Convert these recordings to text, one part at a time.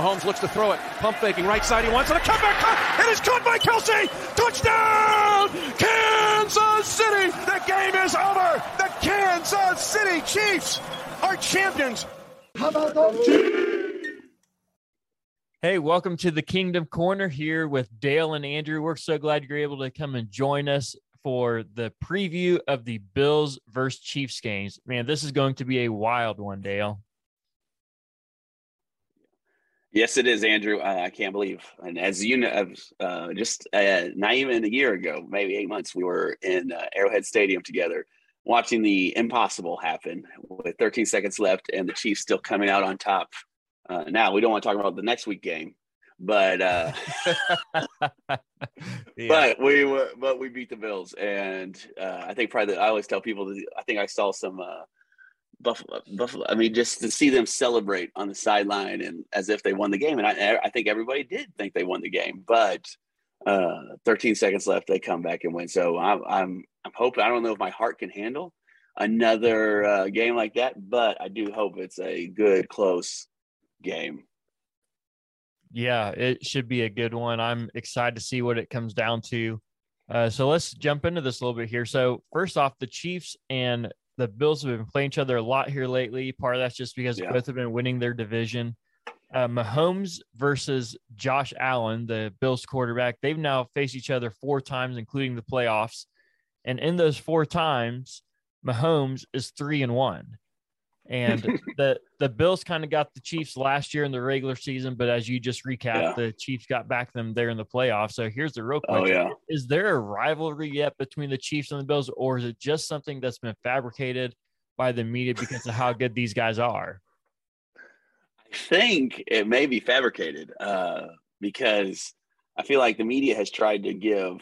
Mahomes looks to throw it. Pump faking right side. He wants it. A comeback. It is caught by Kelce. Touchdown! Kansas City. The game is over. The Kansas City Chiefs are champions. How about those Chiefs? Hey, welcome to the Kingdom Korner here with Dale and Andrew. We're so glad you're able to come and join us for the preview of the Bills versus Chiefs games. Man, this is going to be a wild one, Dale. Yes, it is, Andrew. Uh, I can't believe. And as you know, uh, just uh, not even a year ago, maybe eight months, we were in uh, Arrowhead Stadium together watching the impossible happen with 13 seconds left and the Chiefs still coming out on top. Uh, now, we don't want to talk about the next week game, but uh, yeah. but we were, but we beat the Bills, and I think probably the, I always tell people that I think I saw some Buffalo, Buffalo. I mean, just to see them celebrate on the sideline and as if they won the game, and I, I think everybody did think they won the game. But uh, 13 seconds left, they come back and win. So I'm, I'm, I'm hoping. I don't know if my heart can handle another uh, game like that, but I do hope it's a good, close game. Yeah, it should be a good one. I'm excited to see what it comes down to. Uh, so let's jump into this a little bit here. So first off, the Chiefs and the Bills have been playing each other a lot here lately. Part of that's just because yeah. both have been winning their division. Uh, Mahomes versus Josh Allen, the Bills quarterback, they've now faced each other four times, including the playoffs. And in those four times, Mahomes is three and one. And the the Bills kind of got the Chiefs last year in the regular season, but as you just recapped, yeah. the Chiefs got back them there in the playoffs. So here's the real oh, question: oh, yeah. Is there a rivalry yet between the Chiefs and the Bills, or is it just something that's been fabricated by the media because of how good these guys are? I think it may be fabricated uh, because I feel like the media has tried to give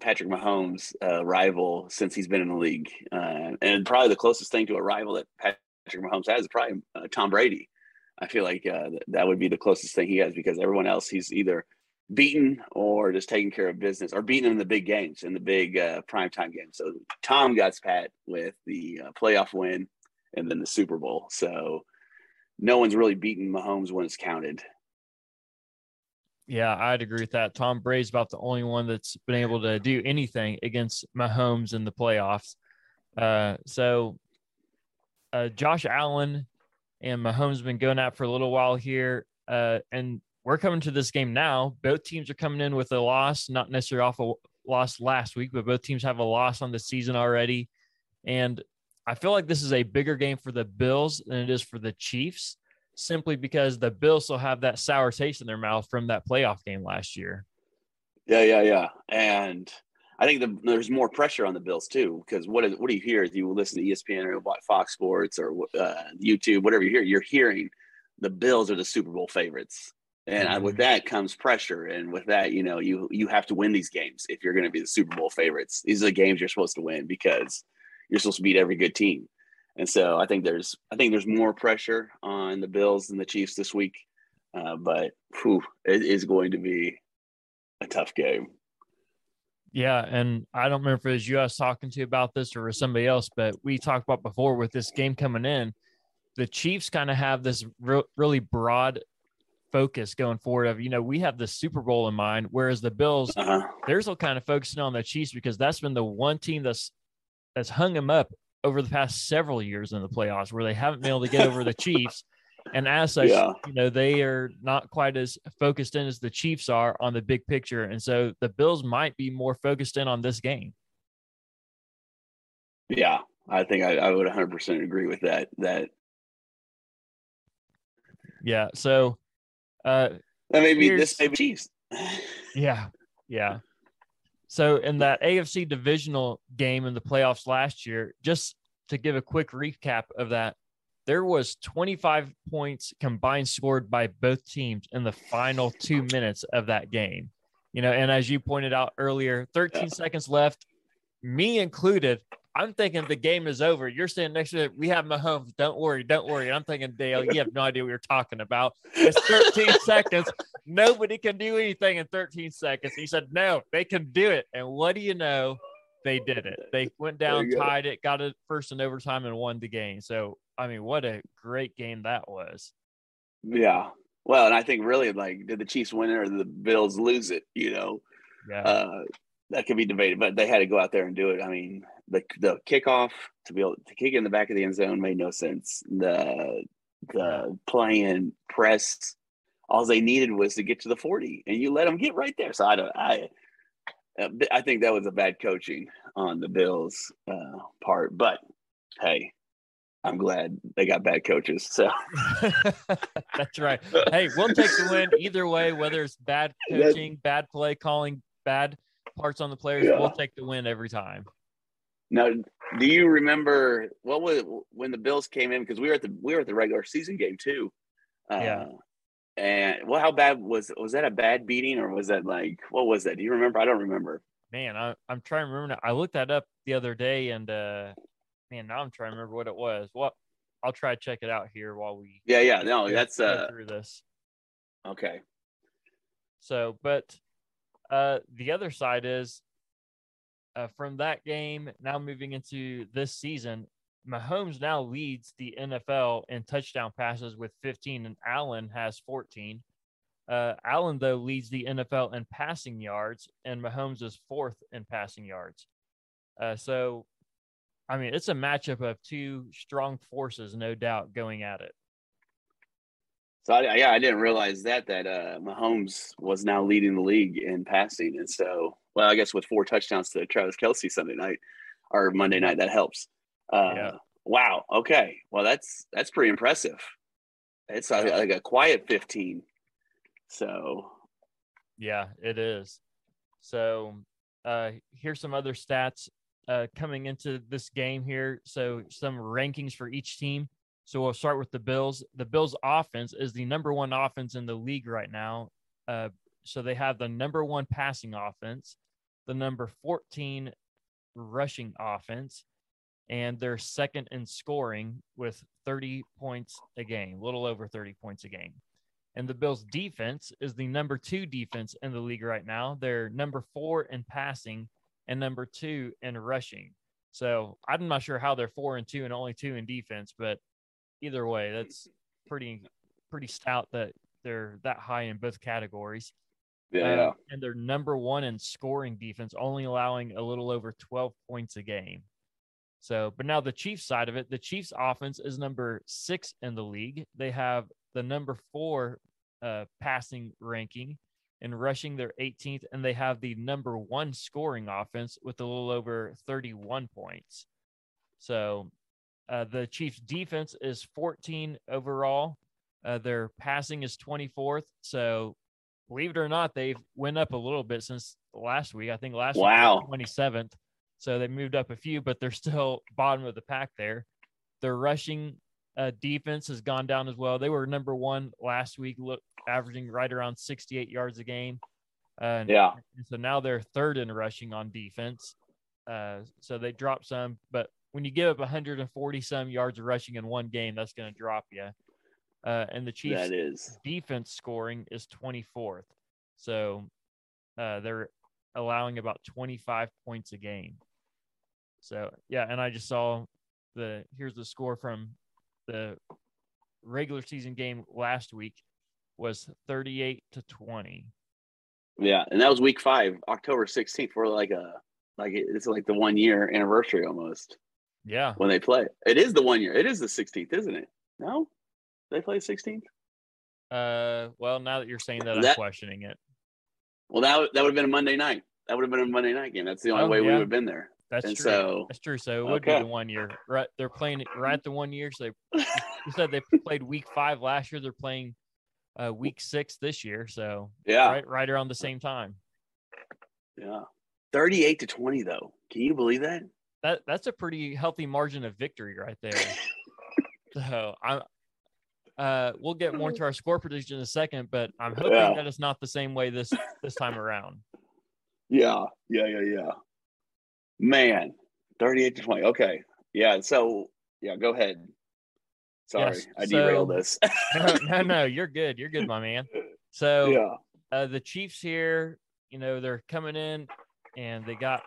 Patrick Mahomes a rival since he's been in the league, uh, and probably the closest thing to a rival that Patrick Mahomes has probably uh, Tom Brady. I feel like uh, that would be the closest thing he has because everyone else he's either beaten or just taking care of business or beaten in the big games in the big uh, primetime games. So Tom got Pat with the uh, playoff win and then the Super Bowl. So no one's really beaten Mahomes when it's counted. Yeah, I'd agree with that. Tom Brady's about the only one that's been able to do anything against Mahomes in the playoffs. Uh, so uh, Josh Allen and Mahomes been going out for a little while here. Uh, and we're coming to this game now. Both teams are coming in with a loss, not necessarily off a loss last week, but both teams have a loss on the season already. And I feel like this is a bigger game for the Bills than it is for the Chiefs, simply because the Bills still have that sour taste in their mouth from that playoff game last year. Yeah, yeah, yeah. And I think the, there's more pressure on the Bills too, because what is what do you hear? If you listen to ESPN or Fox Sports or uh, YouTube, whatever you hear, you're hearing the Bills are the Super Bowl favorites, and mm-hmm. with that comes pressure, and with that, you know, you you have to win these games if you're going to be the Super Bowl favorites. These are the games you're supposed to win because you're supposed to beat every good team, and so I think there's I think there's more pressure on the Bills than the Chiefs this week, uh, but whew, it is going to be a tough game. Yeah, and I don't remember if it was you I was talking to about this or somebody else, but we talked about before with this game coming in, the Chiefs kind of have this re- really broad focus going forward of you know we have the Super Bowl in mind, whereas the Bills uh-huh. they're still kind of focusing on the Chiefs because that's been the one team that's that's hung them up over the past several years in the playoffs where they haven't been able to get over the Chiefs. And as such, yeah. you know, they are not quite as focused in as the Chiefs are on the big picture. And so the Bills might be more focused in on this game. Yeah, I think I, I would 100% agree with that. That, yeah. So, uh, that may be this may be Chiefs. yeah. Yeah. So, in that AFC divisional game in the playoffs last year, just to give a quick recap of that, there was 25 points combined scored by both teams in the final two minutes of that game. You know, and as you pointed out earlier, 13 yeah. seconds left, me included. I'm thinking the game is over. You're standing next to it. We have Mahomes. Don't worry. Don't worry. I'm thinking, Dale, you have no idea what you're talking about. It's 13 seconds. Nobody can do anything in 13 seconds. He said, no, they can do it. And what do you know? They did it. They went down, tied it, got it first in overtime, and won the game. So I mean, what a great game that was. Yeah. Well, and I think really like did the Chiefs win it or the Bills lose it? You know, Yeah. uh, that could be debated, but they had to go out there and do it. I mean, the the kickoff to be able to kick in the back of the end zone made no sense. The the play and press, all they needed was to get to the forty, and you let them get right there. So I don't, I, I think that was a bad coaching on the Bills' uh, part. But hey, I'm glad they got bad coaches. So That's right. Hey, we'll take the win either way, whether it's bad That- coaching, bad play calling, bad parts on the players. Yeah. We'll take the win every time. now, do you remember what was when the Bills came in? Because we were at the we were at the regular season game too. Uh, Yeah. And well, how bad was was that a bad beating or was that like what was that? Do you remember? I don't remember. Man, I, I'm trying to remember. Now. I looked that up the other day, and uh, man, now I'm trying to remember what it was. What? I'll try to check it out here while we Yeah, yeah. No, that's uh through this. okay. So, but uh, the other side is uh, from that game, now moving into this season, Mahomes now leads the NFL in touchdown passes with 15, and Allen has 14. Uh, Allen, though, leads the NFL in passing yards, and Mahomes is fourth in passing yards. Uh, so, I mean, it's a matchup of two strong forces, no doubt, going at it. So I, yeah, I didn't realize that that uh Mahomes was now leading the league in passing, and so well, I guess with four touchdowns to Travis Kelce Sunday night or Monday night, that helps. Uh, Yeah. Wow. Okay. Well, that's that's pretty impressive. It's uh, Yeah. like a quiet fifteen. So Yeah, it is. So uh here's some other stats uh coming into this game here. So some rankings for each team. So we'll start with the Bills. The Bills offense is the number one offense in the league right now. Uh so they have the number one passing offense, the number 14 rushing offense, and they're second in scoring with 30 points a game, a little over 30 points a game. And the Bills' defense is the number two defense in the league right now. They're number four in passing and number two in rushing. So I'm not sure how they're four and two and only two in defense, but either way, that's pretty pretty stout that they're that high in both categories. yeah, Um, and they're number one in scoring defense, only allowing a little over 12 points a game. So, but now the Chiefs side of it, the Chiefs offense is number six in the league. They have the number four uh, passing ranking and rushing their 18th, and they have the number one scoring offense with a little over 31 points. So, uh, the Chiefs defense is 14 overall. Uh, their passing is 24th. So, believe it or not, they've went up a little bit since last week. I think last Wow. week was 27th. So they moved up a few, but they're still bottom of the pack there. Their rushing uh, defense has gone down as well. They were number one last week, look, averaging right around 68 yards a game. Uh, and- Yeah. and so now they're third in rushing on defense. Uh, so they dropped some, but when you give up 140 some yards of rushing in one game, that's going to drop you. Uh, and the Chiefs That is. defense scoring is 24th. So uh, they're allowing about 25 points a game. So, yeah. And I just saw the here's the score from the regular season game last week was 38 to 20. Yeah, and that was week five, October sixteenth. For like a like it's like the one year anniversary almost Yeah. when they play. It is the one year. It is the sixteenth, isn't it? No, they play sixteenth. Uh, well, now that you're saying that, I'm questioning it. Well, that would- that would have been a Monday night. That would have been a Monday night game. That's the only Oh, way we would have been there. That's and true. so That's true. So it would Okay. be the one year. Right. They're playing right the one year. So they, you said they played week five last year. They're playing uh, week six this year. So yeah, right, right around the same time. yeah, thirty-eight to twenty though. Can you believe that? That that's a pretty healthy margin of victory right there. so I'm. Uh, we'll get more to our score prediction in a second, but I'm hoping Yeah. that it's not the same way this this time around. Yeah, yeah, yeah, yeah. Man, thirty-eight to twenty. Okay, yeah. So yeah, go ahead. Sorry, Yes, I derailed so- this. No, no, no, you're good. You're good, my man. So yeah, uh, the Chiefs here, you know, they're coming in and they got.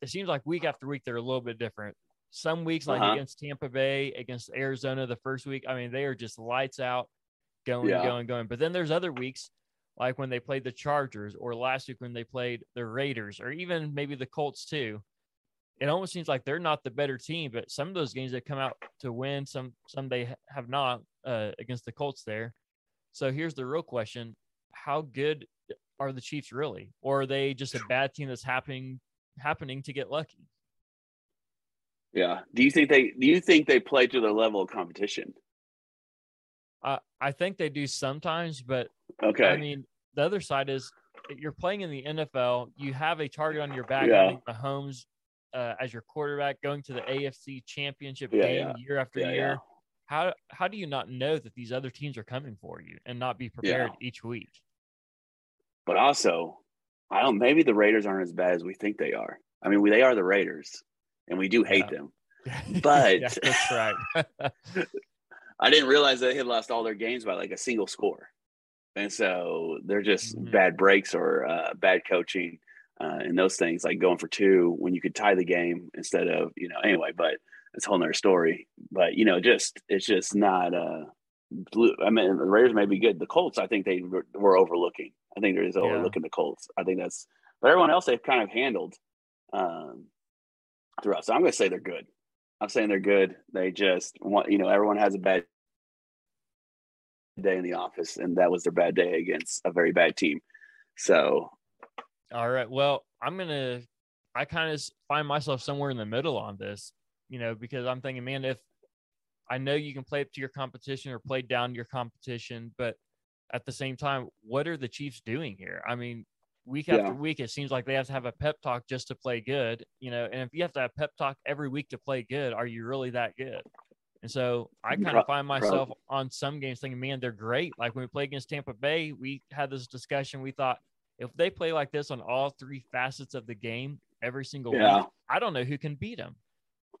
It seems like week after week they're a little bit different. Some weeks, like Uh-huh. against Tampa Bay, against Arizona, the first week, I mean, they are just lights out. going, Yeah. going, going. But then there's other weeks, like when they played the Chargers, or last week when they played the Raiders, or even maybe the Colts too. It almost seems like they're not the better team, but some of those games they come out to win, some some they have not uh, against the Colts there. So here's the real question: How good are the Chiefs really, or are they just a bad team that's happening happening to get lucky? Yeah. Do you think they do you think they play to their level of competition? Uh, I think they do sometimes, but Okay. I mean, the other side is you're playing in the NFL. You have a target on your back, Yeah. having Mahomes uh, as your quarterback, going to the AFC Championship Yeah, game yeah. year after year. How how do you not know that these other teams are coming for you and not be prepared each week? but also, I don't maybe the Raiders aren't as bad as we think they are. I mean, we, they are the Raiders and we do hate them. But- that's right. I didn't realize they had lost all their games by like a single score. And so they're just Mhm. bad breaks or uh, bad coaching uh, and those things, like going for two when you could tie the game instead of, you know, anyway, but it's a whole nother story. But, you know, just, it's just not, uh, blue. I mean, the Raiders may be good. The Colts, I think they were, were overlooking. I think they're just Yeah. overlooking the Colts. I think that's, but everyone else they've kind of handled um, throughout. So I'm going to say they're good. I'm saying they're good. They just want, you know, everyone has a bad day in the office, and that was their bad day against a very bad team. So, All right. Well, I'm gonna. I kind of find myself somewhere in the middle on this, you know, because I'm thinking, man, if I know you can play up to your competition or play down your competition, but at the same time, what are the Chiefs doing here? I mean, week Yeah. after week, it seems like they have to have a pep talk just to play good, you know. And if you have to have pep talk every week to play good, are you really that good? And so I kind of find myself on some games thinking, man, they're great. Like when we played against Tampa Bay, we had this discussion. We thought if they play like this on all three facets of the game every single Yeah. week, I don't know who can beat them.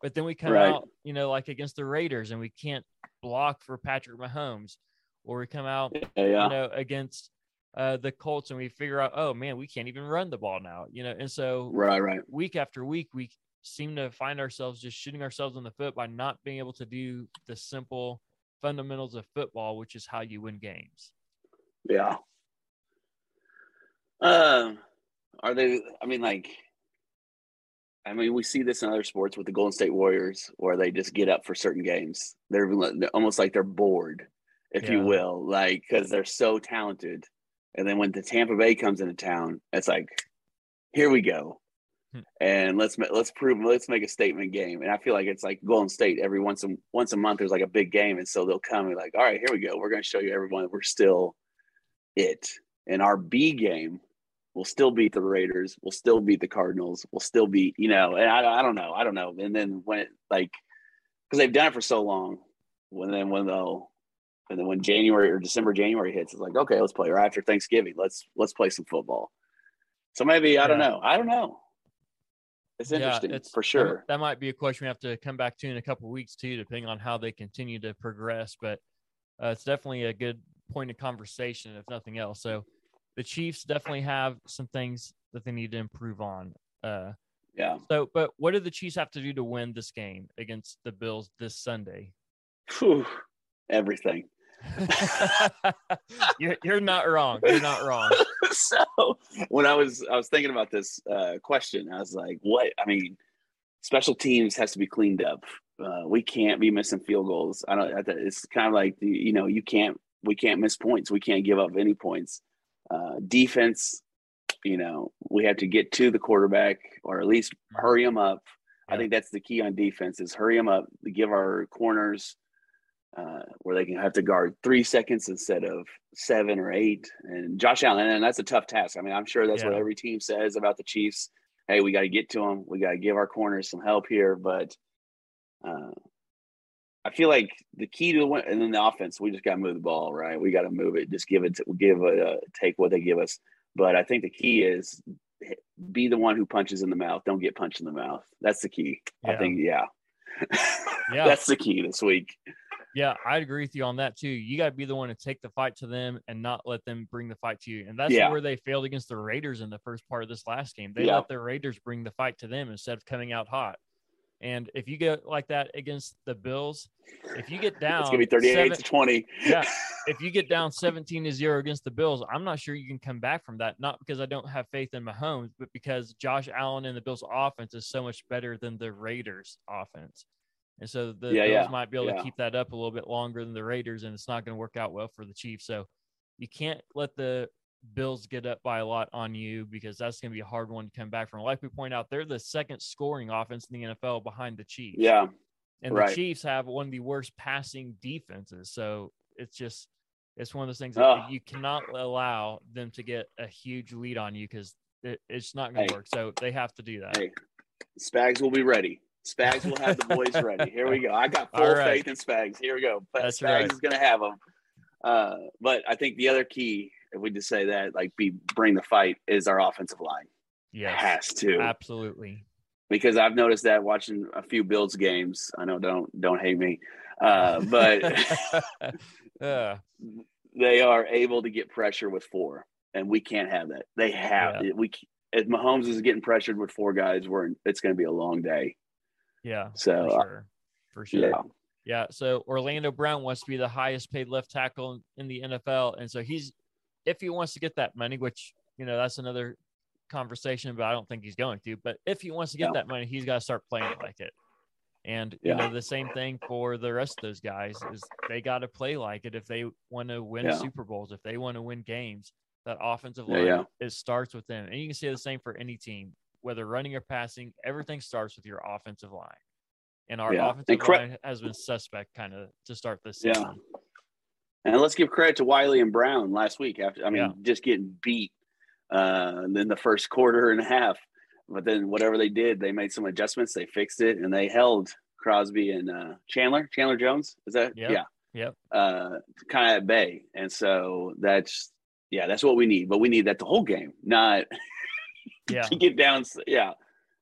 But then we come Right. out, you know, like against the Raiders, and we can't block for Patrick Mahomes, or we come out, yeah, yeah. you know, against uh, the Colts, and we figure out, oh man, we can't even run the ball now, you know. And so right, right. week after week, we seem to find ourselves just shooting ourselves in the foot by not being able to do the simple fundamentals of football, which is how you win games. Yeah. Um, are they? I mean, like, I mean, we see this in other sports with the Golden State Warriors, where they just get up for certain games. They're, almost like they're bored, if you will, like because they're so talented. And then when the Tampa Bay comes into town, it's like, here we go. And let's let's prove let's make a statement game. And I feel like it's like Golden State every once a once a month. There's like a big game, and so they'll come and like, all right, here we go. We're going to show you everyone that we're still it. And our B game we'll still beat the Raiders. We'll still beat the Cardinals. We'll still beat, you know, and I, I don't know. I don't know. And then when it like, because they've done it for so long, when then when they'll, and then when January or December, January hits, it's like, okay, let's play. Or after Thanksgiving, let's let's play some football. So maybe I don't know. I don't know. It's Yeah, interesting it's- for sure. That, might be a question we have to come back to in a couple of weeks too, depending on how they continue to progress. But uh, it's definitely a good point of conversation, if nothing else. So the Chiefs definitely have some things that they need to improve on. Uh, Yeah. so, but what do the Chiefs have to do to win this game against the Bills this Sunday? Phew. Everything. you're, you're not wrong. You're not wrong. so when I was I was thinking about this uh, question, I was like, "What? I mean, special teams has to be cleaned up. Uh, we can't be missing field goals. I don't. I It's kind of like you know you can't we can't miss points. We can't give up any points. Uh, defense, you know, we have to get to the quarterback or at least hurry them up. I think that's the key on defense is hurry them up. Give our corners uh, where they can have to guard three seconds instead of seven or eight. And Josh Allen, and that's a tough task. I mean, I'm sure that's what every team says about the Chiefs. Hey, we got to get to them. We got to give our corners some help here. But uh, I feel like the key to the win, and then the offense, we just got to move the ball, right? We got to move it. Just give it, to, give it, uh, take what they give us. But I think the key is be the one who punches in the mouth. Don't get punched in the mouth. That's the key. I think, yeah. Yeah. That's the key this week. Yeah, I agree with you on that too. You got to be the one to take the fight to them and not let them bring the fight to you. And that's Yeah. where they failed against the Raiders in the first part of this last game. They Yeah. let the Raiders bring the fight to them instead of coming out hot. And if you get like that against the Bills, if you get down, It's gonna be 38 seven- to 20. yeah, if you get down 17 to 0 against the Bills, I'm not sure you can come back from that. Not because I don't have faith in Mahomes, but because Josh Allen and the Bills offense is so much better than the Raiders offense. And so the Yeah, Bills yeah, might be able yeah. to keep that up a little bit longer than the Raiders, and it's not going to work out well for the Chiefs. So you can't let the Bills get up by a lot on you because that's going to be a hard one to come back from. Like we point out, they're the second scoring offense in the NFL behind the Chiefs. Yeah, And Right. the Chiefs have one of the worst passing defenses. So it's just, it's one of those things that Ugh. you cannot allow them to get a huge lead on you because it, it's not going to Hey. work. So they have to do that. Hey, Spags will be ready. Spags will have the boys ready. Here we go. I got full right. faith in Spags. Here we go. That's Spags right. is going to have them. Uh, but I think the other key, if we just say that, like be bring the fight, is our offensive line. Yes. Has to Absolutely. because I've noticed that watching a few Bills games. I know don't don't hate me, uh, but uh, they are able to get pressure with four, and we can't have that. They have we. If Mahomes is getting pressured with four guys, we're it's going to be a long day. Yeah. So for uh, sure. For sure. yeah, Yeah. So Orlando Brown wants to be the highest paid left tackle in, the NFL. And so he's, if he wants to get that money, which, you know, that's another conversation, but I don't think he's going to. But if he wants to get No. that money, he's got to start playing like it. And, you Yeah. know, the same thing for the rest of those guys is they got to play like it if they want to win Yeah. Super Bowls, if they want to win games. That offensive line, yeah. it starts with them. And you can say the same for any team, whether running or passing, everything starts with your offensive line. And our Yeah. offensive And cre- line has been suspect kind of to start this Yeah. season. and let's give credit to Wylie and Brown last week. After I mean, Yeah. just getting beat uh, then the first quarter and a half, but then whatever they did, they made some adjustments. They fixed it, and they held Crosby and uh, Chandler. Chandler Jones is that? Yep. Yeah. Yep. Uh, kind of at bay, and so that's yeah, that's what we need. But we need that the whole game, not Yeah. to get down. Yeah,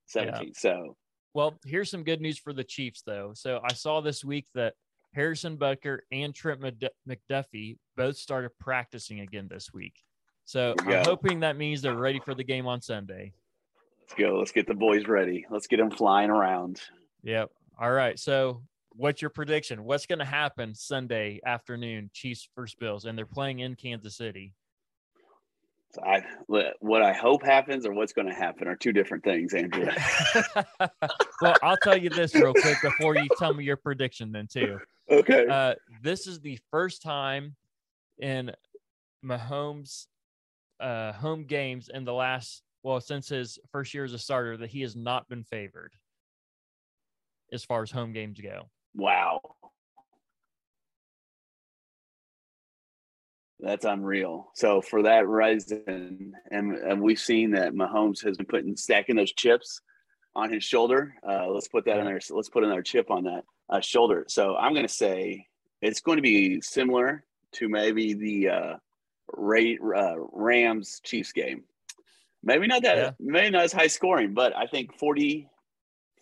seventeen. So Well, here's some good news for the Chiefs, though. So I saw this week that Harrison Butker and Trent McDuffie both started practicing again this week. So you I'm hoping that means they're ready for the game on Sunday. let's go. Let's get the boys ready. Let's get them flying around. Yep. All right. So what's your prediction? What's going to happen Sunday afternoon, Chiefs versus Bills? And they're playing in Kansas City. So I, what I hope happens or what's going to happen are two different things, Andrew. well, I'll tell you this real quick before you tell me your prediction, then, too. okay. Uh, this is the first time in Mahomes' uh, home games in the last, well, since his first year as a starter, that he has not been favored as far as home games go. wow. That's unreal. So for that reason, and, and we've seen that Mahomes has been putting stacking those chips on his shoulder. Uh, let's put that in there. So let's put another chip on that uh, shoulder. So I'm going to say it's going to be similar to maybe the uh, Ray, uh, Rams Chiefs game. Maybe not that, Yeah. maybe not as high scoring, but I think 40,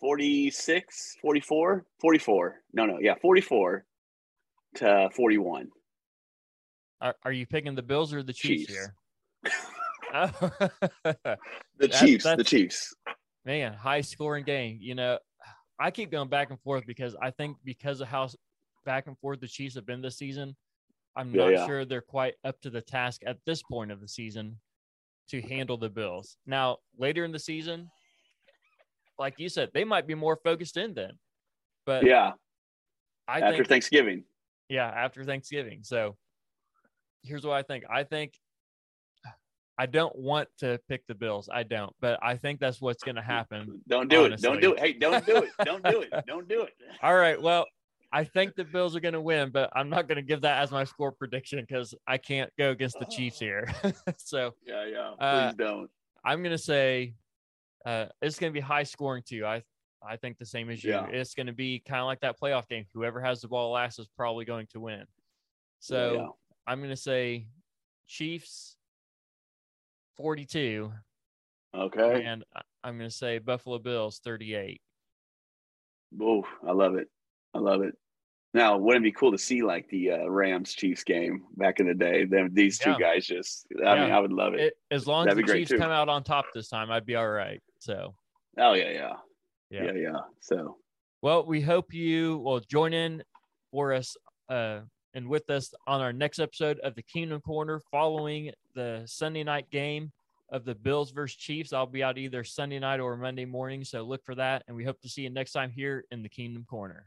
46, 44, 44. No, no, yeah, 44 to 41. Are, are you picking the Bills or the Chiefs, Chiefs. here? Oh, The That- Chiefs, the Chiefs. man, high scoring game. You know, I keep going back and forth because I think because of how back and forth the Chiefs have been this season, I'm Yeah, not yeah. sure they're quite up to the task at this point of the season to handle the Bills. Now, later in the season, like you said, they might be more focused in then. But Yeah, I after think Thanksgiving. yeah, after Thanksgiving. So here's what I think. I think I don't want to pick the Bills. I don't, but I think that's what's going to happen. Don't do it. Don't do it. Hey, don't do it. Don't do it. Don't do it. All right. Well, I think the Bills are going to win, but I'm not going to give that as my score prediction because I can't go against the Chiefs here. so Yeah, yeah. Please Uh, don't. I'm going to say uh, it's going to be high scoring too. I I think the same as you. Yeah. It's going to be kind of like that playoff game. Whoever has the ball last is probably going to win. So. I'm going to say Chiefs 42, Okay. and I'm going to say Buffalo Bills 38. Oh, I love it. I love it. Now, wouldn't it be cool to see like the uh, Rams Chiefs game back in the day? Them these two Yeah. guys just. I mean, I would love it. It, as long as That'd the Chiefs too. come out on top this time, I'd be all right. So, oh yeah, yeah, yeah. yeah, yeah. So Well, we hope you will join in for us uh, and with us on our next episode of the Kingdom Korner following the Sunday night game of the Bills versus Chiefs. I'll be out either Sunday night or Monday morning. So look for that. And we hope to see you next time here in the Kingdom Korner.